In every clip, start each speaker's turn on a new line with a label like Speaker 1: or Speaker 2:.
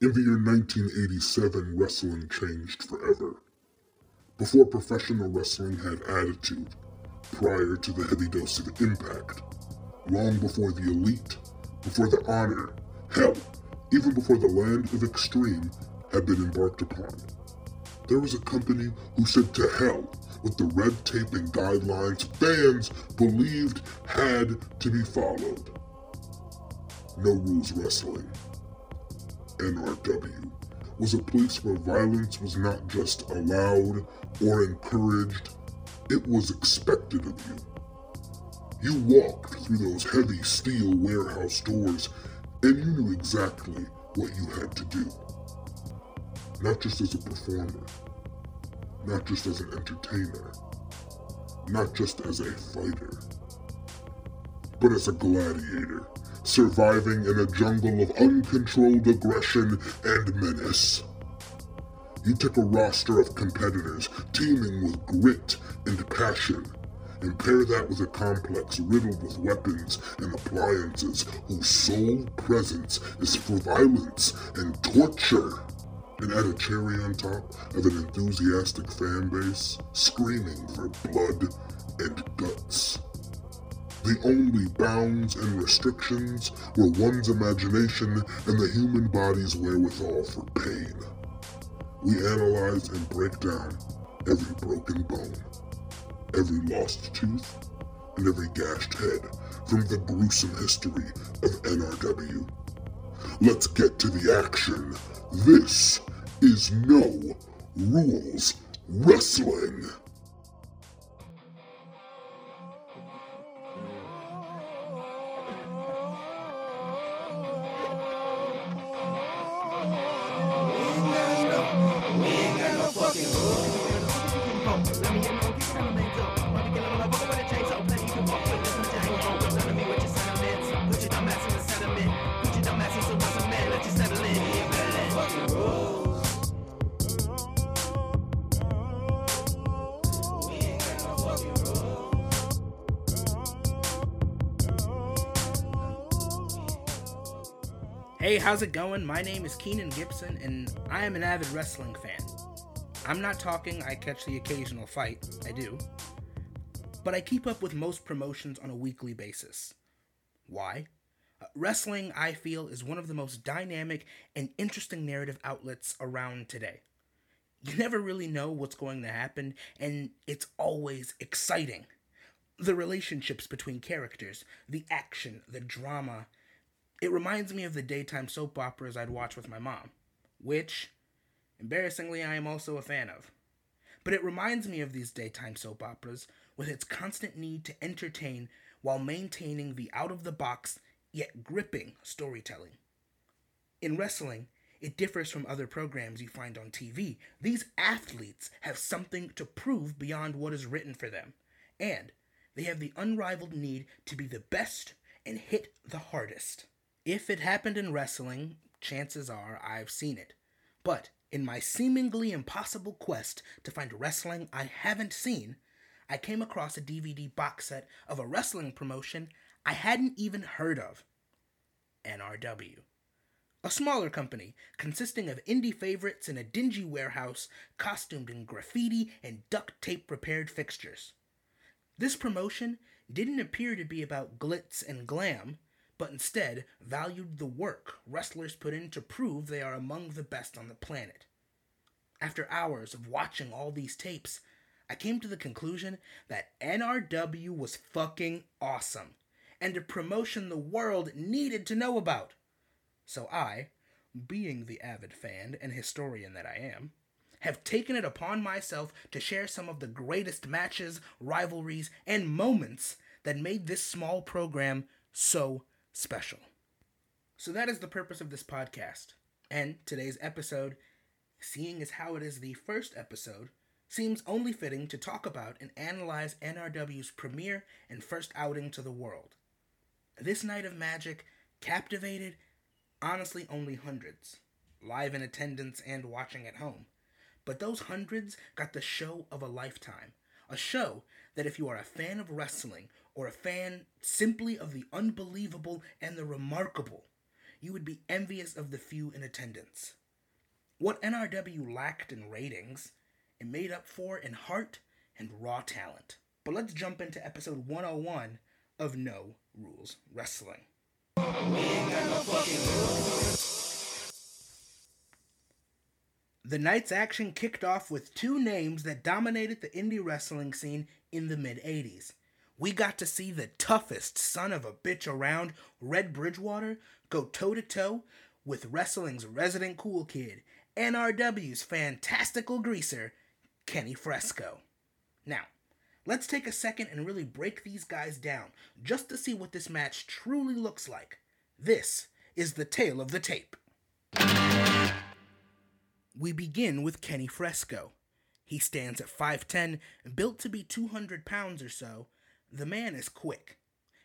Speaker 1: In the year 1987, wrestling changed forever. Before professional wrestling had attitude, prior to the heavy dose of impact, long before the elite, before the honor, hell, even before the land of extreme had been embarked upon. There was a company who said to hell with the red tape and guidelines fans believed had to be followed. No Rules Wrestling, NRW, was a place where violence was not just allowed or encouraged, it was expected of you. You walked through those heavy steel warehouse doors and you knew exactly what you had to do. Not just as a performer, not just as an entertainer, not just as a fighter, but as a gladiator, surviving in a jungle of uncontrolled aggression and menace. You took a roster of competitors teeming with grit and passion, and pair that with a complex riddled with weapons and appliances whose sole presence is for violence and torture and add a cherry on top of an enthusiastic fan base screaming for blood and guts. The only bounds and restrictions were one's imagination and the human body's wherewithal for pain. We analyze and break down every broken bone, every lost tooth, and every gashed head from the gruesome history of NRW. Let's get to the action. This is No Rules Wrestling.
Speaker 2: How's it going? My name is Keenan Gibson, and I am an avid wrestling fan. I'm not talking I catch the occasional fight, I do. But I keep up with most promotions on a weekly basis. Why? Uh, wrestling, I feel, is one of the most dynamic and interesting narrative outlets around today. You never really know what's going to happen, and it's always exciting. The relationships between characters, the action, the drama, it reminds me of the daytime soap operas I'd watch with my mom, which, embarrassingly, I am also a fan of. But it reminds me of these daytime soap operas with its constant need to entertain while maintaining the out of the box yet gripping storytelling. In wrestling, it differs from other programs you find on TV. These athletes have something to prove beyond what is written for them, and they have the unrivaled need to be the best and hit the hardest. If it happened in wrestling, chances are I've seen it. But in my seemingly impossible quest to find wrestling I haven't seen, I came across a DVD box set of a wrestling promotion I hadn't even heard of NRW. A smaller company consisting of indie favorites in a dingy warehouse costumed in graffiti and duct tape prepared fixtures. This promotion didn't appear to be about glitz and glam, but instead valued the work wrestlers put in to prove they are among the best on the planet. After hours of watching all these tapes, I came to the conclusion that NRW was fucking awesome and a promotion the world needed to know about. So I, being the avid fan and historian that I am, have taken it upon myself to share some of the greatest matches, rivalries, and moments that made this small program so special. So that is the purpose of this podcast. And today's episode, seeing as how it is the first episode, seems only fitting to talk about and analyze NRW's premiere and first outing to the world. This night of magic captivated, honestly, only hundreds, live in attendance and watching at home. But those hundreds got the show of a lifetime. A show that, if you are a fan of wrestling or a fan simply of the unbelievable and the remarkable, you would be envious of the few in attendance. What NRW lacked in ratings, it made up for in heart and raw talent. But let's jump into episode 101 of No Rules Wrestling. The night's action kicked off with two names that dominated the indie wrestling scene in the mid 80s. We got to see the toughest son of a bitch around, Red Bridgewater, go toe to toe with wrestling's resident cool kid, NRW's fantastical greaser, Kenny Fresco. Now, let's take a second and really break these guys down just to see what this match truly looks like. This is the tale of the tape. We begin with Kenny Fresco. He stands at 5'10, built to be 200 pounds or so. The man is quick.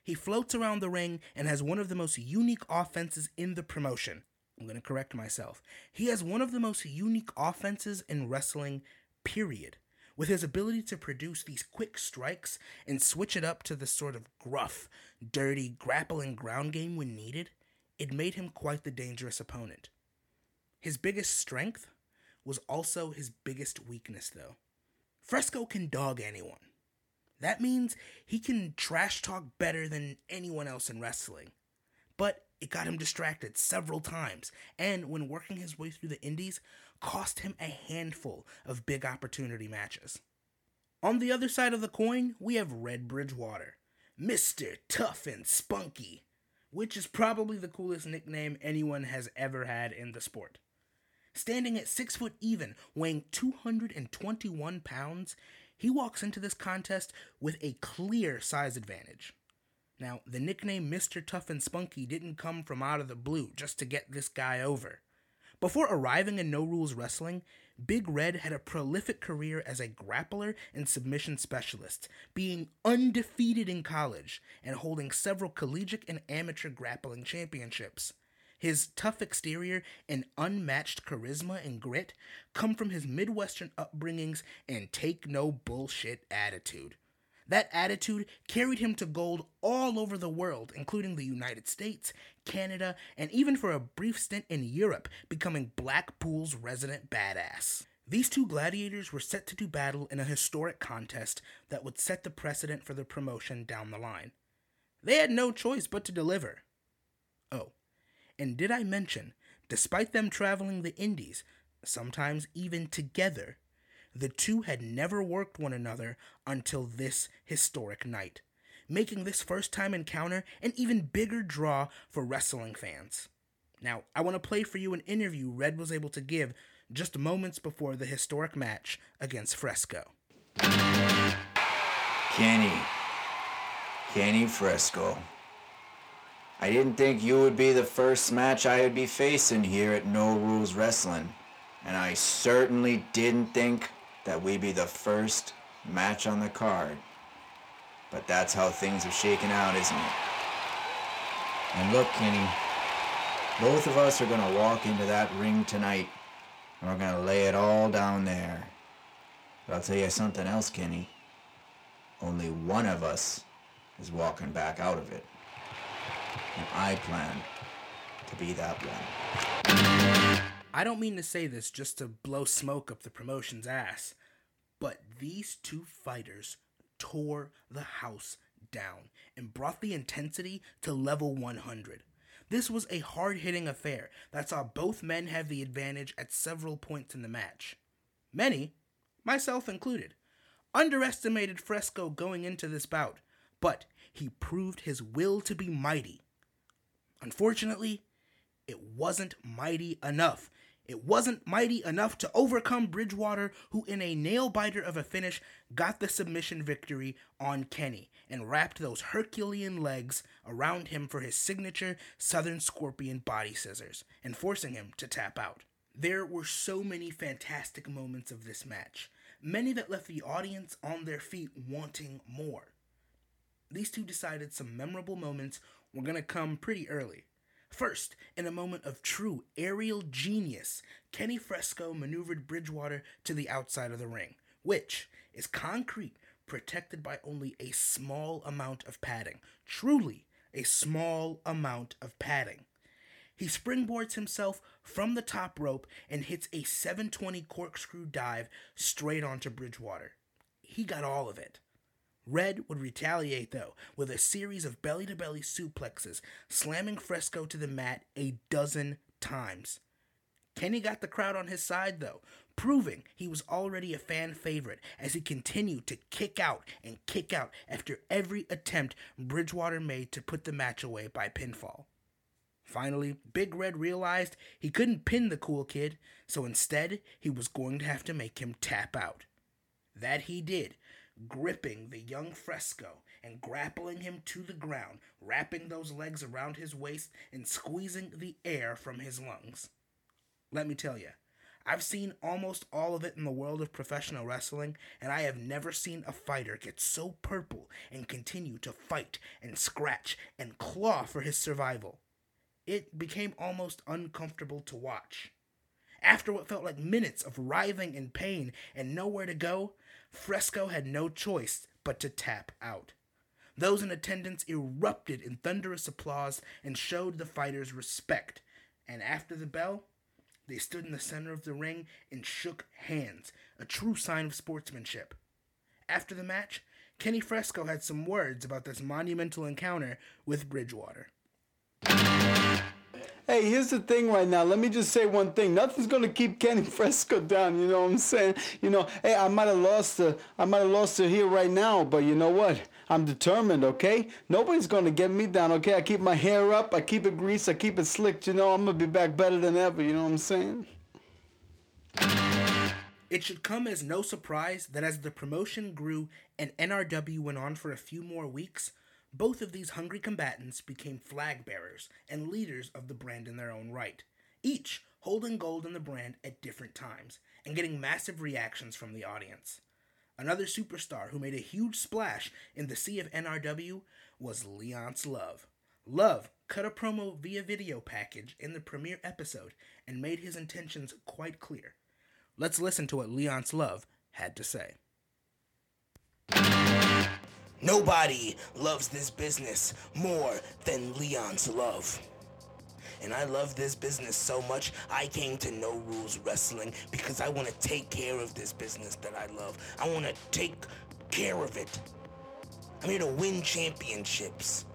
Speaker 2: He floats around the ring and has one of the most unique offenses in the promotion. I'm going to correct myself. He has one of the most unique offenses in wrestling, period. With his ability to produce these quick strikes and switch it up to the sort of gruff, dirty, grappling ground game when needed, it made him quite the dangerous opponent. His biggest strength was also his biggest weakness, though. Fresco can dog anyone. That means he can trash talk better than anyone else in wrestling. But it got him distracted several times, and when working his way through the indies, cost him a handful of big opportunity matches. On the other side of the coin, we have Red Bridgewater, Mr. Tough and Spunky, which is probably the coolest nickname anyone has ever had in the sport. Standing at 6 foot even, weighing 221 pounds, he walks into this contest with a clear size advantage. Now, the nickname Mr. Tough and Spunky didn't come from out of the blue just to get this guy over. Before arriving in No Rules Wrestling, Big Red had a prolific career as a grappler and submission specialist, being undefeated in college and holding several collegiate and amateur grappling championships. His tough exterior and unmatched charisma and grit come from his Midwestern upbringings and take no bullshit attitude. That attitude carried him to gold all over the world, including the United States, Canada, and even for a brief stint in Europe, becoming Blackpool's resident badass. These two gladiators were set to do battle in a historic contest that would set the precedent for the promotion down the line. They had no choice but to deliver. And did I mention, despite them traveling the Indies, sometimes even together, the two had never worked one another until this historic night, making this first time encounter an even bigger draw for wrestling fans. Now, I want to play for you an interview Red was able to give just moments before the historic match against Fresco.
Speaker 3: Kenny. Kenny Fresco. I didn't think you would be the first match I would be facing here at No Rules Wrestling. And I certainly didn't think that we'd be the first match on the card. But that's how things are shaking out, isn't it? And look, Kenny, both of us are gonna walk into that ring tonight, and we're gonna lay it all down there. But I'll tell you something else, Kenny. Only one of us is walking back out of it. And I plan to be that one.
Speaker 2: I don't mean to say this just to blow smoke up the promotion's ass, but these two fighters tore the house down and brought the intensity to level 100. This was a hard hitting affair that saw both men have the advantage at several points in the match. Many, myself included, underestimated Fresco going into this bout, but he proved his will to be mighty. Unfortunately, it wasn't mighty enough. It wasn't mighty enough to overcome Bridgewater, who, in a nail biter of a finish, got the submission victory on Kenny and wrapped those Herculean legs around him for his signature Southern Scorpion body scissors and forcing him to tap out. There were so many fantastic moments of this match, many that left the audience on their feet wanting more. These two decided some memorable moments were going to come pretty early. First, in a moment of true aerial genius, Kenny Fresco maneuvered Bridgewater to the outside of the ring, which is concrete protected by only a small amount of padding. Truly, a small amount of padding. He He springboards himself from the top rope and hits a 720 corkscrew dive straight onto Bridgewater. He got all of it. Red would retaliate, though, with a series of belly to belly suplexes, slamming Fresco to the mat a dozen times. Kenny got the crowd on his side, though, proving he was already a fan favorite as he continued to kick out and kick out after every attempt Bridgewater made to put the match away by pinfall. Finally, Big Red realized he couldn't pin the cool kid, so instead he was going to have to make him tap out. That he did, gripping the young Fresco and grappling him to the ground, wrapping those legs around his waist and squeezing the air from his lungs. Let me tell you, I've seen almost all of it in the world of professional wrestling, and I have never seen a fighter get so purple and continue to fight and scratch and claw for his survival. It became almost uncomfortable to watch. After what felt like minutes of writhing in pain and nowhere to go, Fresco had no choice but to tap out. Those in attendance erupted in thunderous applause and showed the fighters respect, and after the bell, they stood in the center of the ring and shook hands, a true sign of sportsmanship. After the match, Kenny Fresco had some words about this monumental encounter with Bridgewater.
Speaker 4: Hey, here's the thing right now. Let me just say one thing. Nothing's gonna keep Kenny Fresco down. You know what I'm saying? You know, hey, I might have lost her. I might have lost her here right now, but you know what? I'm determined. Okay? Nobody's gonna get me down. Okay? I keep my hair up. I keep it greased. I keep it slicked. You know, I'm gonna be back better than ever. You know what I'm saying?
Speaker 2: It should come as no surprise that as the promotion grew and NRW went on for a few more weeks, both of these hungry combatants became flag bearers and leaders of the brand in their own right, each holding gold in the brand at different times and getting massive reactions from the audience. Another superstar who made a huge splash in the sea of NRW was Leonce Love. Love cut a promo via video package in the premiere episode and made his intentions quite clear. Let's listen to what Leonce Love had to say.
Speaker 5: Nobody loves this business more than Leon's Love. And I love this business so much, I came to No Rules Wrestling because I want to take care of this business that I love. I want to take care of it. I'm here to win championships.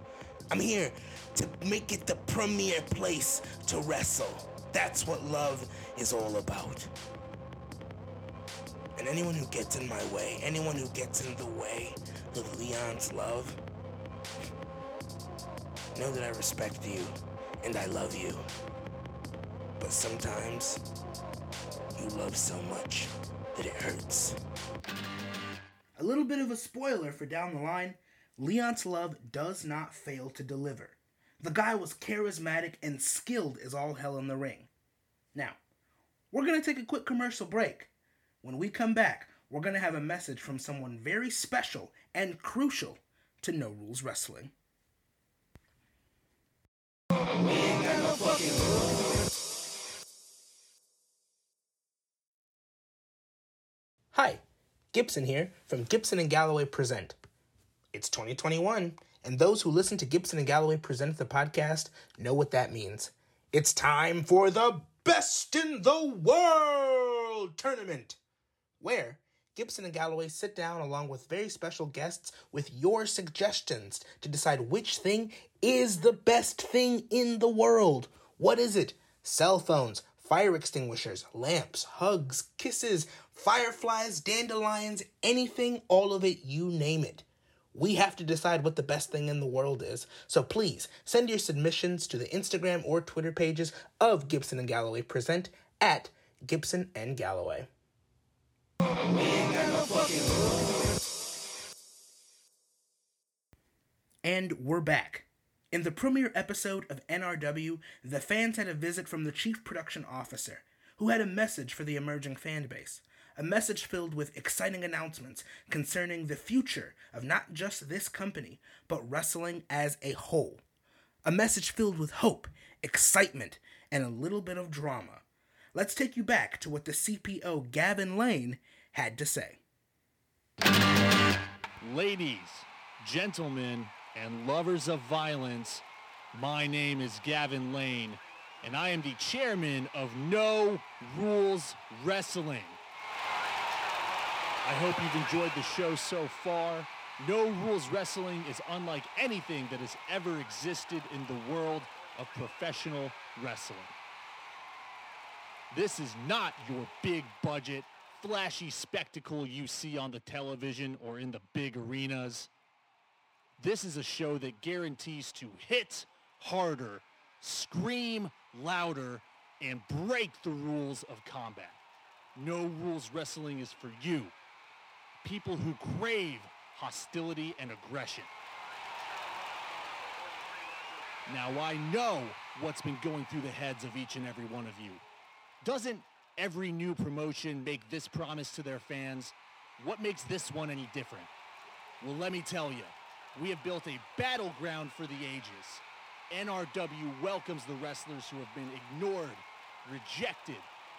Speaker 5: I'm here to make it the premier place to wrestle. That's what love is all about. And anyone who gets in my way, anyone who gets in the way of Leon's Love, know that I respect you and I love you. But sometimes you love so much that it hurts.
Speaker 2: A little bit of a spoiler for down the line Leon's Love does not fail to deliver. The guy was charismatic and skilled as all hell in the ring. Now, we're going to take a quick commercial break. When we come back, we're going to have a message from someone very special and crucial to No Rules Wrestling. Hi, Gibson here from Gibson and Galloway Present. It's 2021, and those who listen to Gibson and Galloway Present the podcast know what that means. It's time for the Best in the World tournament, where Gibson and Galloway sit down along with very special guests with your suggestions to decide which thing is the best thing in the world. What is it? Cell phones, fire extinguishers, lamps, hugs, kisses, fireflies, dandelions, anything, all of it, you name it. We have to decide what the best thing in the world is. So please send your submissions to the Instagram or Twitter pages of Gibson and Galloway Present at Gibson and Galloway. And we're back. In the premiere episode of NRW, the fans had a visit from the chief production officer, who had a message for the emerging fan base. A message filled with exciting announcements concerning the future of not just this company, but wrestling as a whole. A message filled with hope, excitement, and a little bit of drama. Let's take you back to what the CPO Gavin Lane had to say.
Speaker 6: Ladies, gentlemen, and lovers of violence, my name is Gavin Lane, and I am the chairman of No Rules Wrestling. I hope you've enjoyed the show so far. No Rules Wrestling is unlike anything that has ever existed in the world of professional wrestling. This is not your big budget, flashy spectacle you see on the television or in the big arenas. This is a show that guarantees to hit harder, scream louder, and break the rules of combat. No Rules Wrestling is for you people who crave hostility and aggression. Now, I know what's been going through the heads of each and every one of you. Doesn't every new promotion make this promise to their fans? What makes this one any different? Well, let me tell you, we have built a battleground for the ages. NRW welcomes the wrestlers who have been ignored, rejected,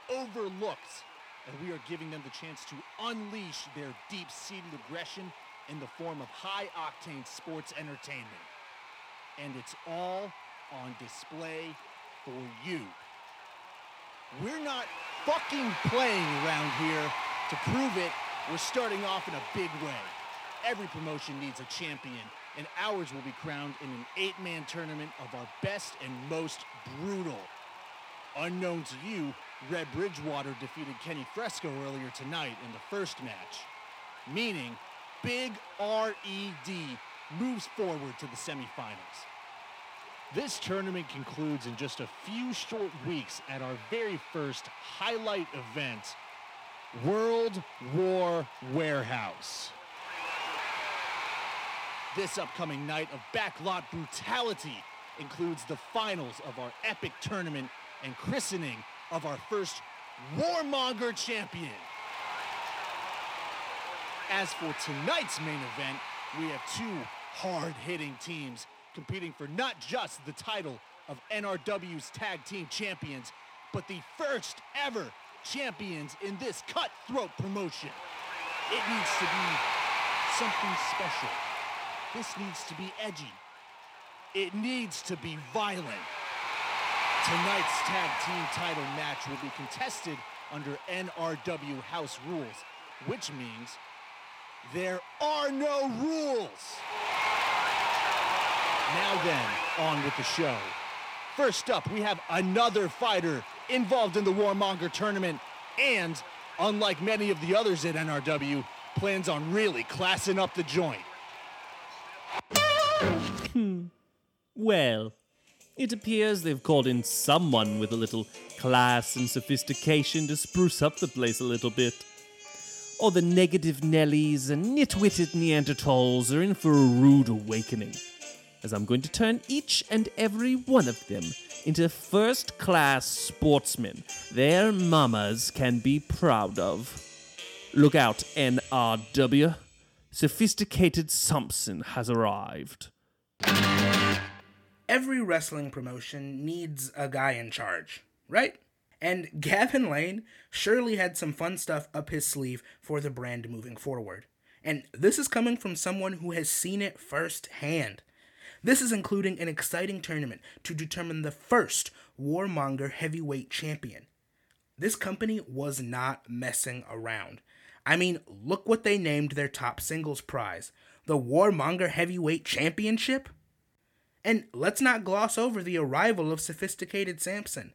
Speaker 6: overlooked, and we are giving them the chance to unleash their deep-seated aggression in the form of high-octane sports entertainment. And it's all on display for you. We're not fucking playing around here. To prove it, we're starting off in a big way. Every promotion needs a champion, and ours will be crowned in an eight-man tournament of our best and most brutal. Unknown to you, Red Bridgewater defeated Kenny Fresco earlier tonight in the first match, meaning Big RED moves forward to the semifinals. This tournament concludes in just a few short weeks at our very first highlight event, World War Warehouse. This upcoming night of backlot brutality includes the finals of our epic tournament and christening of our first Warmonger champion. As for tonight's main event, we have two hard-hitting teams competing for not just the title of NRW's Tag Team Champions, but the first ever champions in this cutthroat promotion. It needs to be something special. This needs to be edgy. It needs to be violent. Tonight's tag team title match will be contested under NRW house rules, which means there are no rules. Now then, on with the show. First up, we have another fighter involved in the Warmonger tournament and, unlike many of the others at NRW, plans on really classing up the joint. Hmm.
Speaker 7: Well, it appears they've called in someone with a little class and sophistication to spruce up the place a little bit. Or the negative Nellies and nitwitted Neanderthals are in for a rude awakening, as I'm going to turn each and every one of them into first class sportsmen their mamas can be proud of. Look out, NRW. Sophisticated Samson has arrived.
Speaker 2: Every wrestling promotion needs a guy in charge, right? And Gavin Lane surely had some fun stuff up his sleeve for the brand moving forward. And this is coming from someone who has seen it firsthand. This is including an exciting tournament to determine the first Warmonger heavyweight champion. This company was not messing around. I mean, look what they named their top singles prize the Warmonger Heavyweight Championship. And let's not gloss over the arrival of sophisticated Samson.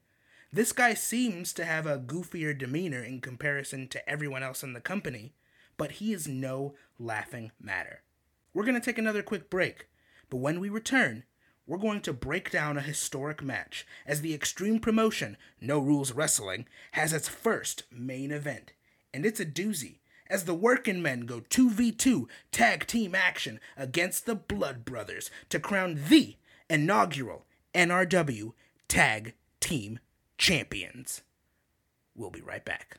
Speaker 2: This guy seems to have a goofier demeanor in comparison to everyone else in the company, but he is no laughing matter. We're going to take another quick break, but when we return, we're going to break down a historic match as the Extreme Promotion, No Rules Wrestling, has its first main event. And it's a doozy, as the working men go 2v2 tag team action against the Blood Brothers to crown the inaugural NRW Tag Team Champions. We'll be right back.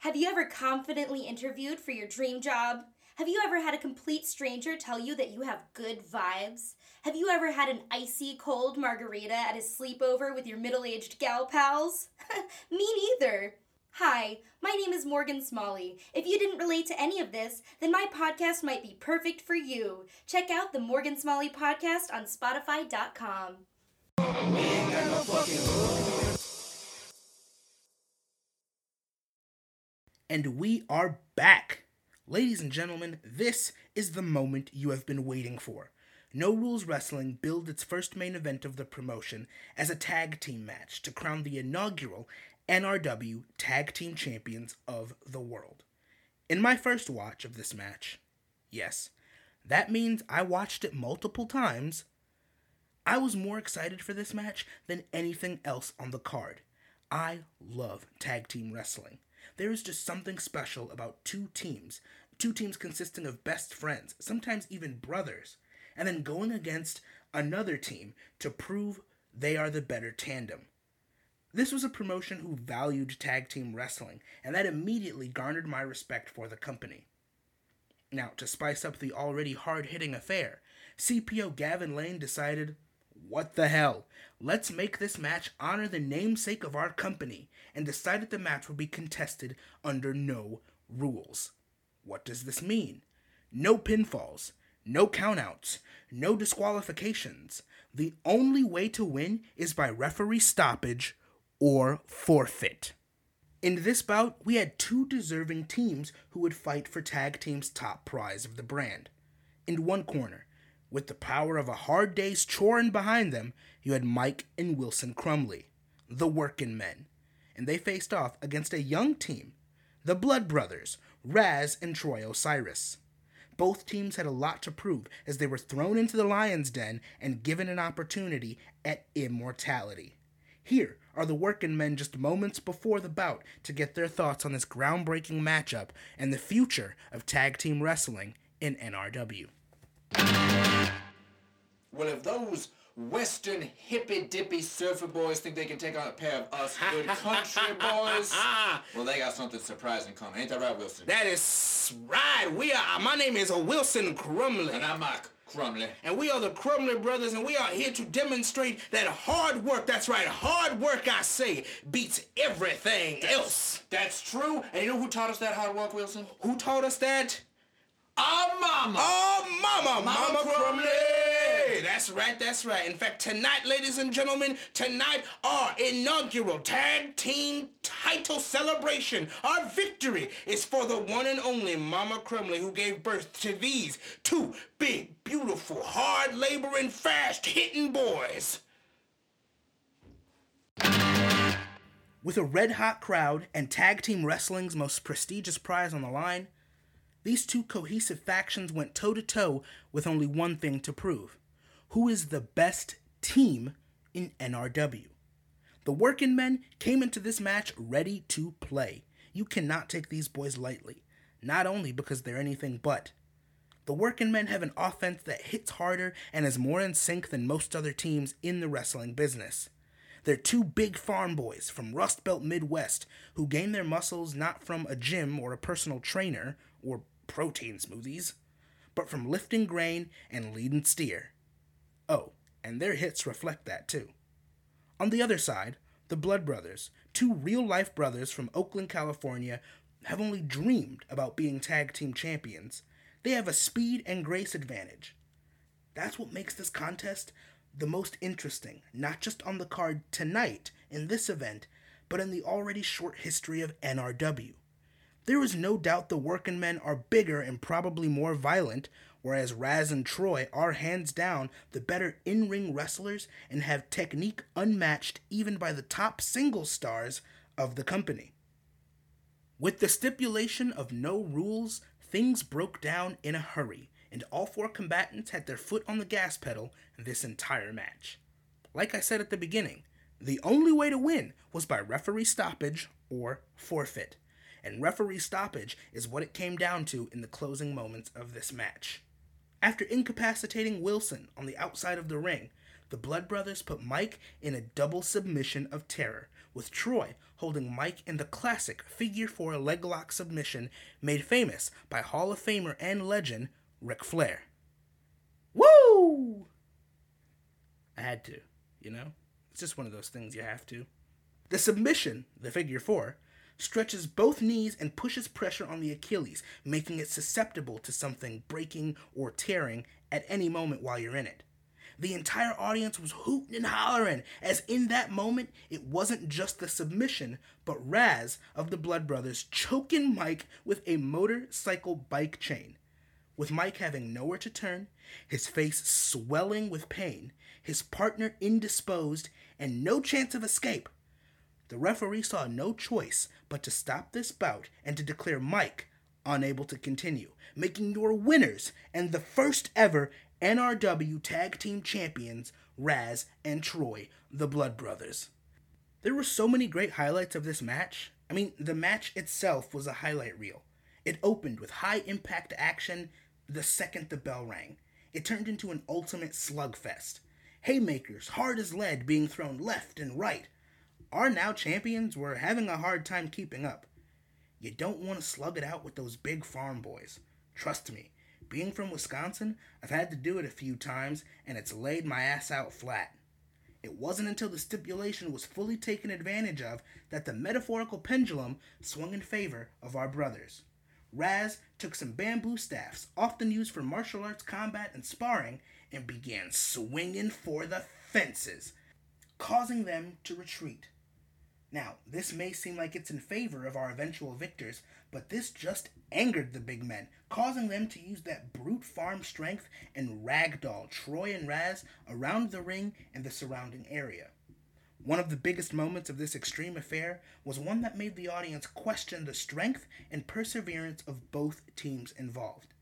Speaker 8: Have you ever confidently interviewed for your dream job? Have you ever had a complete stranger tell you that you have good vibes? Have you ever had an icy cold margarita at a sleepover with your middle aged gal pals? Me neither. Hi, my name is Morgan Smalley. If you didn't relate to any of this, then my podcast might be perfect for you. Check out the Morgan Smalley podcast on Spotify.com.
Speaker 2: And we are back. Ladies and gentlemen, this is the moment you have been waiting for. No Rules Wrestling billed its first main event of the promotion as a tag team match to crown the inaugural NRW Tag Team Champions of the World. In my first watch of this match, yes, that means I watched it multiple times. I was more excited for this match than anything else on the card. I love tag team wrestling. There is just something special about two teams, two teams consisting of best friends, sometimes even brothers, and then going against another team to prove they are the better tandem. This was a promotion who valued tag team wrestling, and that immediately garnered my respect for the company. Now, to spice up the already hard hitting affair, CPO Gavin Lane decided, what the hell? Let's make this match honor the namesake of our company, and decided that the match would be contested under no rules. What does this mean? No pinfalls, no countouts, no disqualifications. The only way to win is by referee stoppage or forfeit. In this bout, we had two deserving teams who would fight for tag team's top prize of the brand. In one corner, with the power of a hard day's chorin behind them, you had Mike and Wilson Crumley, the working men, and they faced off against a young team, the Blood Brothers, Raz and Troy Osiris. Both teams had a lot to prove as they were thrown into the lion's den and given an opportunity at immortality. Here are the working men just moments before the bout to get their thoughts on this groundbreaking matchup and the future of tag team wrestling in NRW.
Speaker 3: Well, if those Western hippy dippy surfer boys think they can take on a pair of us good country boys, well, they got something surprising coming. Ain't that right, Wilson?
Speaker 2: That is right. We are. Uh, my name is Wilson Crumley.
Speaker 3: And I'm Mike Crumley.
Speaker 2: And we are the Crumley brothers, and we are here to demonstrate that hard work, that's right, hard work, I say, beats everything else.
Speaker 3: That's true. And you know who taught us that hard work, Wilson?
Speaker 2: Who taught us that?
Speaker 3: Our mama.
Speaker 2: Oh, Mama,
Speaker 3: Mama
Speaker 2: Mama
Speaker 3: Crumley.
Speaker 2: Crumley. That's right, that's right. In fact, tonight, ladies and gentlemen, tonight, our inaugural tag team title celebration, our victory is for the one and only Mama Crumley who gave birth to these two big, beautiful, hard laboring, fast hitting boys. With a red hot crowd and tag team wrestling's most prestigious prize on the line, these two cohesive factions went toe to toe with only one thing to prove who is the best team in NRW. The working men came into this match ready to play. You cannot take these boys lightly, not only because they're anything but. The working men have an offense that hits harder and is more in sync than most other teams in the wrestling business. They're two big farm boys from Rust Belt Midwest who gain their muscles not from a gym or a personal trainer or protein smoothies, but from lifting grain and leading steer. Oh, and their hits reflect that too. On the other side, the Blood Brothers, two real life brothers from Oakland, California, have only dreamed about being tag team champions. They have a speed and grace advantage. That's what makes this contest the most interesting, not just on the card tonight in this event, but in the already short history of NRW. There is no doubt the working men are bigger and probably more violent, whereas Raz and Troy are hands down the better in ring wrestlers and have technique unmatched even by the top single stars of the company. With the stipulation of no rules, things broke down in a hurry, and all four combatants had their foot on the gas pedal this entire match. Like I said at the beginning, the only way to win was by referee stoppage or forfeit, and referee stoppage is what it came down to in the closing moments of this match. After incapacitating Wilson on the outside of the ring, the Blood Brothers put Mike in a double submission of terror, with Troy holding Mike in the classic figure four leg lock submission made famous by Hall of Famer and legend Ric Flair. Woo! I had to, you know? It's just one of those things you have to. The submission, the figure four, stretches both knees and pushes pressure on the Achilles, making it susceptible to something breaking or tearing at any moment while you're in it. The entire audience was hooting and hollering, as in that moment, it wasn't just the submission, but Raz of the Blood Brothers choking Mike with a motorcycle bike chain. With Mike having nowhere to turn, his face swelling with pain, his partner indisposed, and no chance of escape, the referee saw no choice but to stop this bout and to declare Mike unable to continue, making your winners and the first ever NRW Tag Team Champions, Raz and Troy, the Blood Brothers. There were so many great highlights of this match. I mean, the match itself was a highlight reel. It opened with high impact action the second the bell rang. It turned into an ultimate slugfest. Haymakers, hard as lead, being thrown left and right. Our now champions were having a hard time keeping up. You don't want to slug it out with those big farm boys. Trust me, being from Wisconsin, I've had to do it a few times, and it's laid my ass out flat. It wasn't until the stipulation was fully taken advantage of that the metaphorical pendulum swung in favor of our brothers. Raz took some bamboo staffs, often used for martial arts combat and sparring, and began swinging for the fences, causing them to retreat. Now, this may seem like it's in favor of our eventual victors, but this just angered the big men, causing them to use that brute farm strength and ragdoll Troy and Raz around the ring and the surrounding area. One of the biggest moments of this extreme affair was one that made the audience question the strength and perseverance of both teams involved.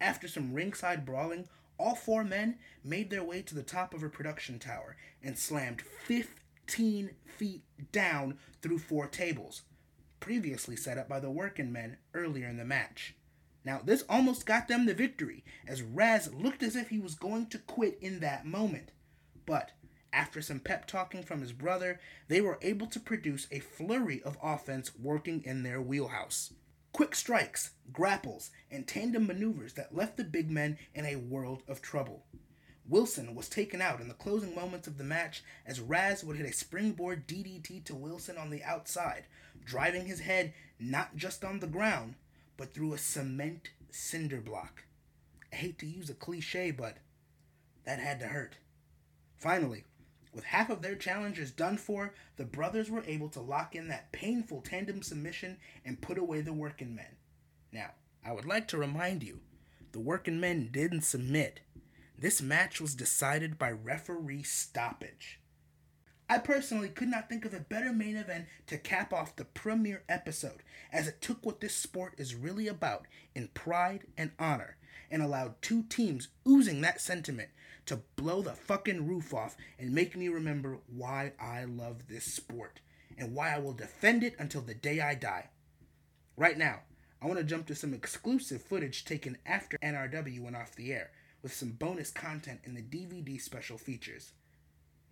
Speaker 2: After some ringside brawling, all four men made their way to the top of a production tower and slammed 15 feet down through four tables, previously set up by the working men earlier in the match. Now, this almost got them the victory, as Raz looked as if he was going to quit in that moment. But after some pep talking from his brother, they were able to produce a flurry of offense working in their wheelhouse. Quick strikes, grapples, and tandem maneuvers that left the big men in a world of trouble. Wilson was taken out in the closing moments of the match as Raz would hit a springboard DDT to Wilson on the outside, driving his head not just on the ground, but through a cement cinder block. I hate to use a cliche, but that had to hurt. Finally, with half of their challengers done for, the brothers were able to lock in that painful tandem submission and put away the working men. Now, I would like to remind you the working men didn't submit. This match was decided by referee stoppage. I personally could not think of a better main event to cap off the premiere episode, as it took what this sport is really about in pride and honor, and allowed two teams oozing that sentiment to blow the fucking roof off and make me remember why I love this sport and why I will defend it until the day I die. Right now, I want to jump to some exclusive footage taken after NRW went off the air, with some bonus content in the DVD special features.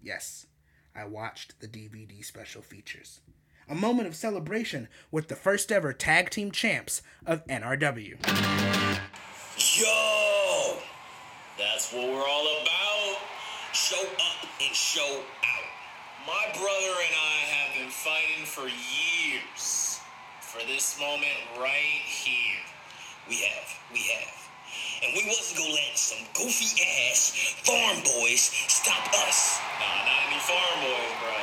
Speaker 2: Yes, I watched the DVD special features. A moment of celebration with the first ever tag team champs of NRW.
Speaker 5: Yo! That's what we're all about. Show up and show out. My brother and I have been fighting for years for this moment right here. We have, we have. And we wasn't gonna let some goofy ass farm boys stop us. Nah, not any farm boys, bro.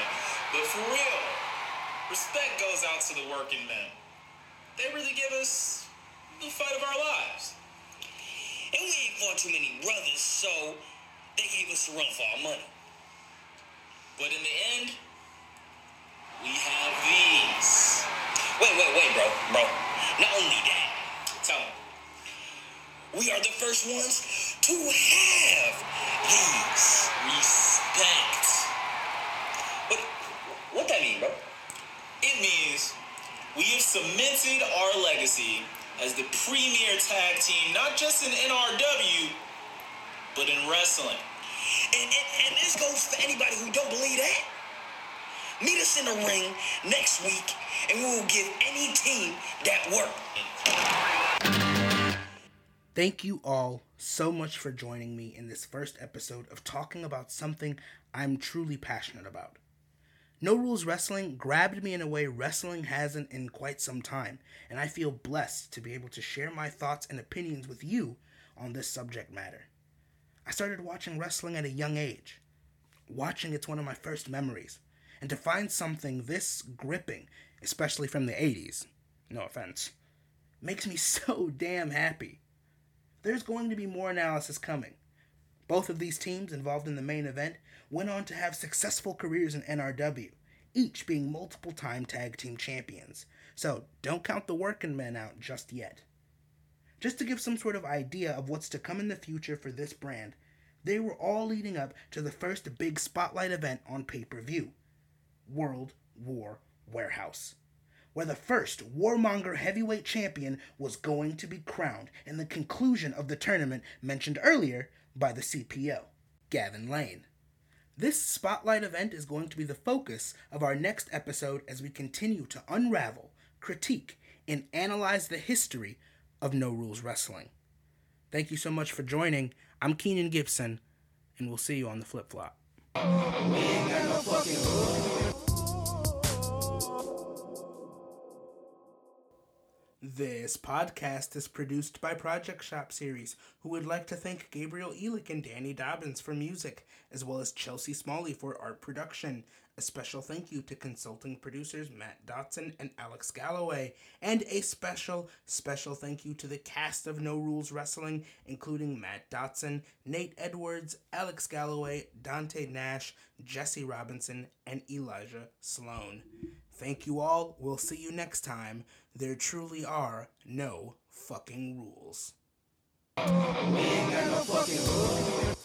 Speaker 5: But for real, respect goes out to the working men. They really give us the fight of our lives. And we ain't fought too many brothers, so they gave us a run for our money. But in the end, we have these. Wait, wait, wait, bro, bro. Not only that. We are the first ones to have these. Respect. But what that mean, bro? It means we have cemented our legacy as the premier tag team, not just in NRW, but in wrestling. And, and, and this goes for anybody who don't believe that. Meet us in the ring next week, and we will give any team that work.
Speaker 2: Thank you all so much for joining me in this first episode of talking about something I'm truly passionate about. No Rules Wrestling grabbed me in a way wrestling hasn't in quite some time, and I feel blessed to be able to share my thoughts and opinions with you on this subject matter. I started watching wrestling at a young age. Watching it's one of my first memories, and to find something this gripping, especially from the 80s, no offense, makes me so damn happy. There's going to be more analysis coming. Both of these teams involved in the main event went on to have successful careers in NRW, each being multiple time tag team champions. So don't count the working men out just yet. Just to give some sort of idea of what's to come in the future for this brand, they were all leading up to the first big spotlight event on pay per view World War Warehouse, where the first Warmonger heavyweight champion was going to be crowned in the conclusion of the tournament mentioned earlier by the CPO, Gavin Lane. This spotlight event is going to be the focus of our next episode as we continue to unravel, critique, and analyze the history of No Rules Wrestling. Thank you so much for joining. I'm Keenan Gibson, and we'll see you on the flip flop. This podcast is produced by Project Shop Series, who would like to thank Gabriel Elick and Danny Dobbins for music, as well as Chelsea Smalley for art production. A special thank you to consulting producers Matt Dotson and Alex Galloway, and a special, special thank you to the cast of No Rules Wrestling, including Matt Dotson, Nate Edwards, Alex Galloway, Dante Nash, Jesse Robinson, and Elijah Sloan. Thank you all. We'll see you next time. There truly are no fucking rules. We ain't got no fucking rules.